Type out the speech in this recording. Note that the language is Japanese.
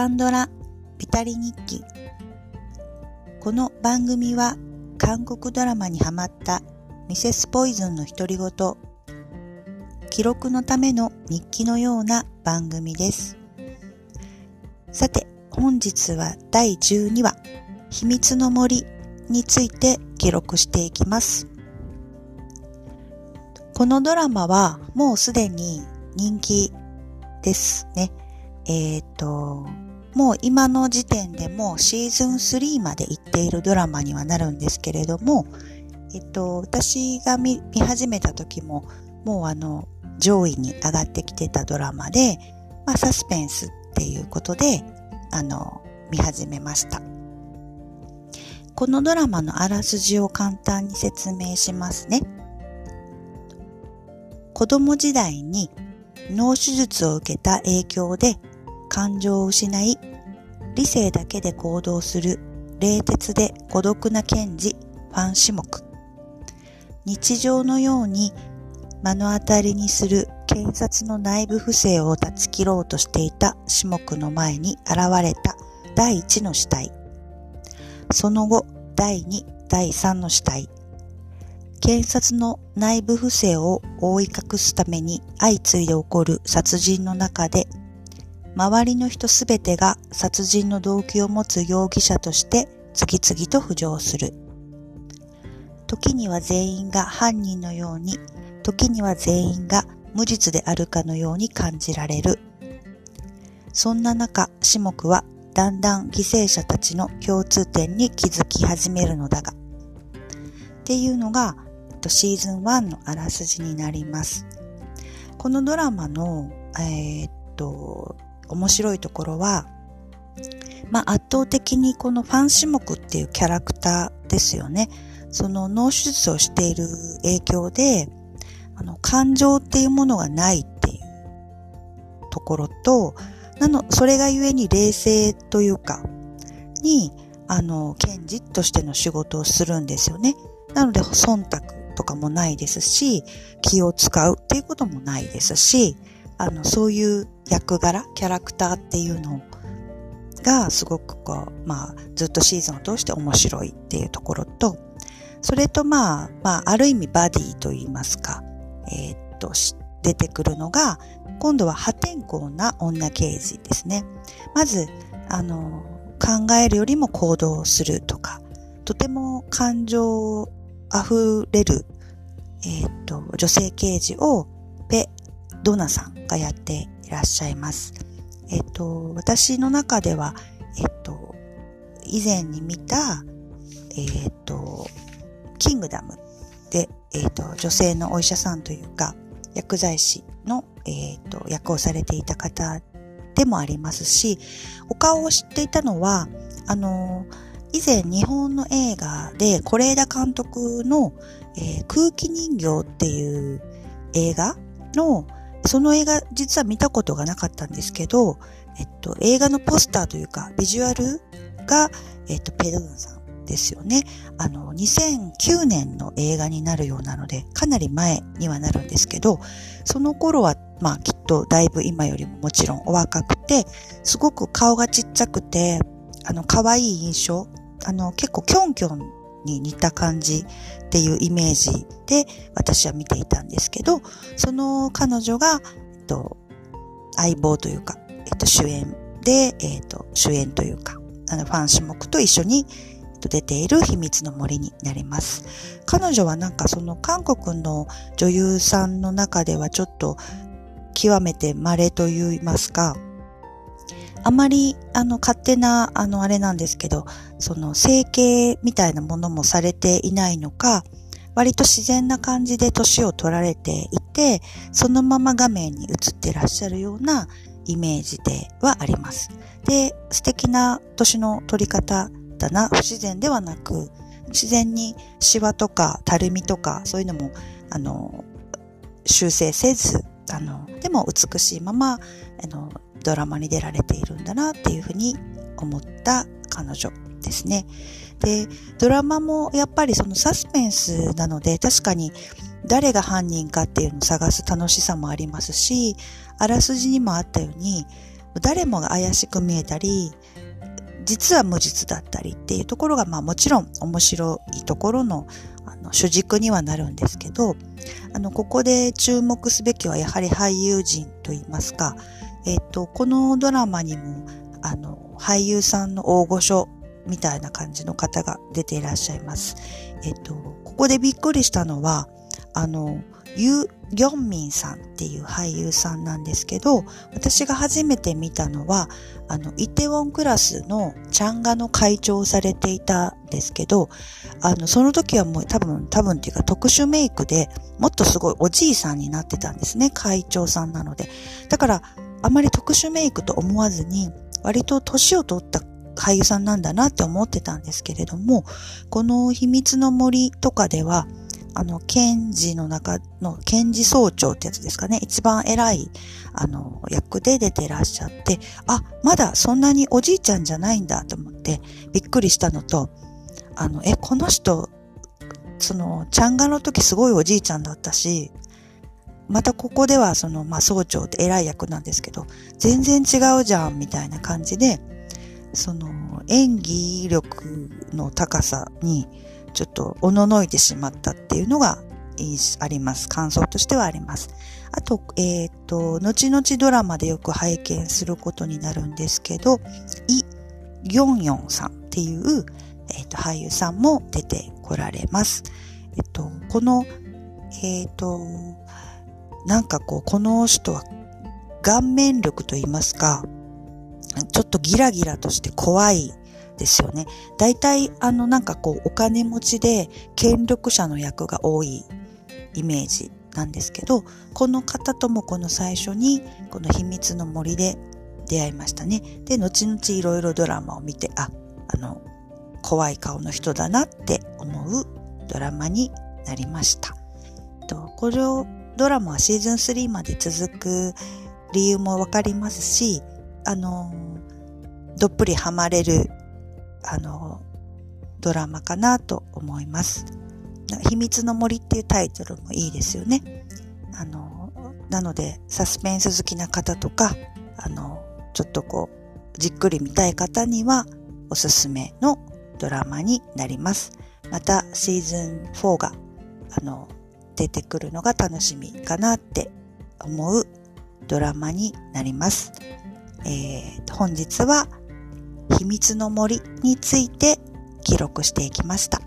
カンドラビタリ日記。この番組は韓国ドラマにハマったミセスポイズンの独り言記録のための日記のような番組です。さて本日は第12話秘密の森について記録していきます。このドラマはもうすでに人気ですね。えっ、ー、と、もう今の時点でもシーズン3まで行っているドラマにはなるんですけれども、えっと、私が見始めた時も、もうあの、上位に上がってきてたドラマで、まあ、サスペンスっていうことで、あの、見始めました。このドラマのあらすじを簡単に説明しますね。子供時代に脳手術を受けた影響で感情を失い、理性だけで行動する冷徹で孤独な検事ファン種目。日常のように目の当たりにする検察の内部不正を断ち切ろうとしていた種目の前に現れた第一の死体。その後、第二、第三の死体。検察の内部不正を覆い隠すために相次いで起こる殺人の中で周りの人すべてが殺人の動機を持つ容疑者として次々と浮上する。時には全員が犯人のように、時には全員が無実であるかのように感じられる。そんな中、種目はだんだん犠牲者たちの共通点に気づき始めるのだが、っていうのが、シーズン1のあらすじになります。このドラマの、えー、っと、面白いところは、まあ、圧倒的にこのファン種目っていうキャラクターですよね。その脳手術をしている影響で、あの、感情っていうものがないっていうところと、なの、それがゆえに冷静というか、に、あの、検事としての仕事をするんですよね。なので、忖度とかもないですし、気を使うっていうこともないですし、あの、そういう役柄、キャラクターっていうのがすごくこう、まあ、ずっとシーズンを通して面白いっていうところと、それとまあ、まあ、ある意味バディと言いますか、えー、っと、出てくるのが、今度は破天荒な女刑事ですね。まず、あの、考えるよりも行動するとか、とても感情溢れる、えー、っと、女性刑事をドナさんがやっていらっしゃいます。えっと、私の中では、えっと、以前に見た、えっと、キングダムで、えっと、女性のお医者さんというか、薬剤師の、えっと、役をされていた方でもありますし、お顔を知っていたのは、あの、以前日本の映画で是枝監督の、えー、空気人形っていう映画のその映画実は見たことがなかったんですけど、えっと、映画のポスターというか、ビジュアルが、えっと、ペドゥンさんですよね。あの、2009年の映画になるようなので、かなり前にはなるんですけど、その頃は、まあ、きっとだいぶ今よりももちろんお若くて、すごく顔がちっちゃくて、あの、可愛い印象、あの、結構キョンキョンに似た感じっていうイメージで私は見ていたんですけど、その彼女が、えっと、相棒というか、えっと、主演で、えっと、主演というか、あの、ファン種目と一緒に出ている秘密の森になります。彼女はなんかその韓国の女優さんの中ではちょっと極めて稀と言いますか、あまり、あの、勝手な、あの、あれなんですけど、その、整形みたいなものもされていないのか、割と自然な感じで年を取られていて、そのまま画面に映ってらっしゃるようなイメージではあります。で、素敵な年の取り方だな、不自然ではなく、自然にシワとかたるみとか、そういうのも、あの、修正せず、あの、でも美しいまま、あの、ドラマに出られているんだなっていうふうに思った彼女ですね。で、ドラマもやっぱりそのサスペンスなので確かに誰が犯人かっていうのを探す楽しさもありますし、あらすじにもあったように、誰もが怪しく見えたり、実は無実だったりっていうところが、まあもちろん面白いところのあの主軸にはなるんですけど、あの、ここで注目すべきはやはり俳優陣といいますか、えっ、と、このドラマにも、あの、俳優さんの大御所みたいな感じの方が出ていらっしゃいます。えっ、と、ここでびっくりしたのは、あの、ユ・ギョンミンさんっていう俳優さんなんですけど、私が初めて見たのは、あの、イテウォンクラスのチャンガの会長をされていたんですけど、あの、その時はもう多分、多分っていうか特殊メイクでもっとすごいおじいさんになってたんですね、会長さんなので。だから、あまり特殊メイクと思わずに、割と年を取った俳優さんなんだなって思ってたんですけれども、この秘密の森とかでは、あの、検事の中の、検事総長ってやつですかね。一番偉い、あの、役で出てらっしゃって、あ、まだそんなにおじいちゃんじゃないんだと思って、びっくりしたのと、あの、え、この人、その、ちゃんがの時すごいおじいちゃんだったし、またここではその、まあ、総長って偉い役なんですけど、全然違うじゃん、みたいな感じで、その、演技力の高さに、ちょっとおののいてしまったっていうのがあります。感想としてはあります。あと、えっ、ー、と、後々ドラマでよく拝見することになるんですけど、イ・ギョンヨンさんっていう、えっ、ー、と、俳優さんも出てこられます。えっ、ー、と、この、えっ、と、なんかこう、この人は顔面力と言いますか、ちょっとギラギラとして怖いですよね。大体、あの、なんかこう、お金持ちで権力者の役が多いイメージなんですけど、この方ともこの最初に、この秘密の森で出会いましたね。で、後々いろいろドラマを見て、あ、あの、怖い顔の人だなって思うドラマになりました。とこのドラマはシーズン3まで続く理由もわかりますし、あの、どっぷりハマれるあの、ドラマかなと思います。秘密の森っていうタイトルもいいですよね。あの、なので、サスペンス好きな方とか、あの、ちょっとこう、じっくり見たい方にはおすすめのドラマになります。また、シーズン4が、あの、出てくるのが楽しみかなって思うドラマになります。えー、本日は秘密の森について記録していきました。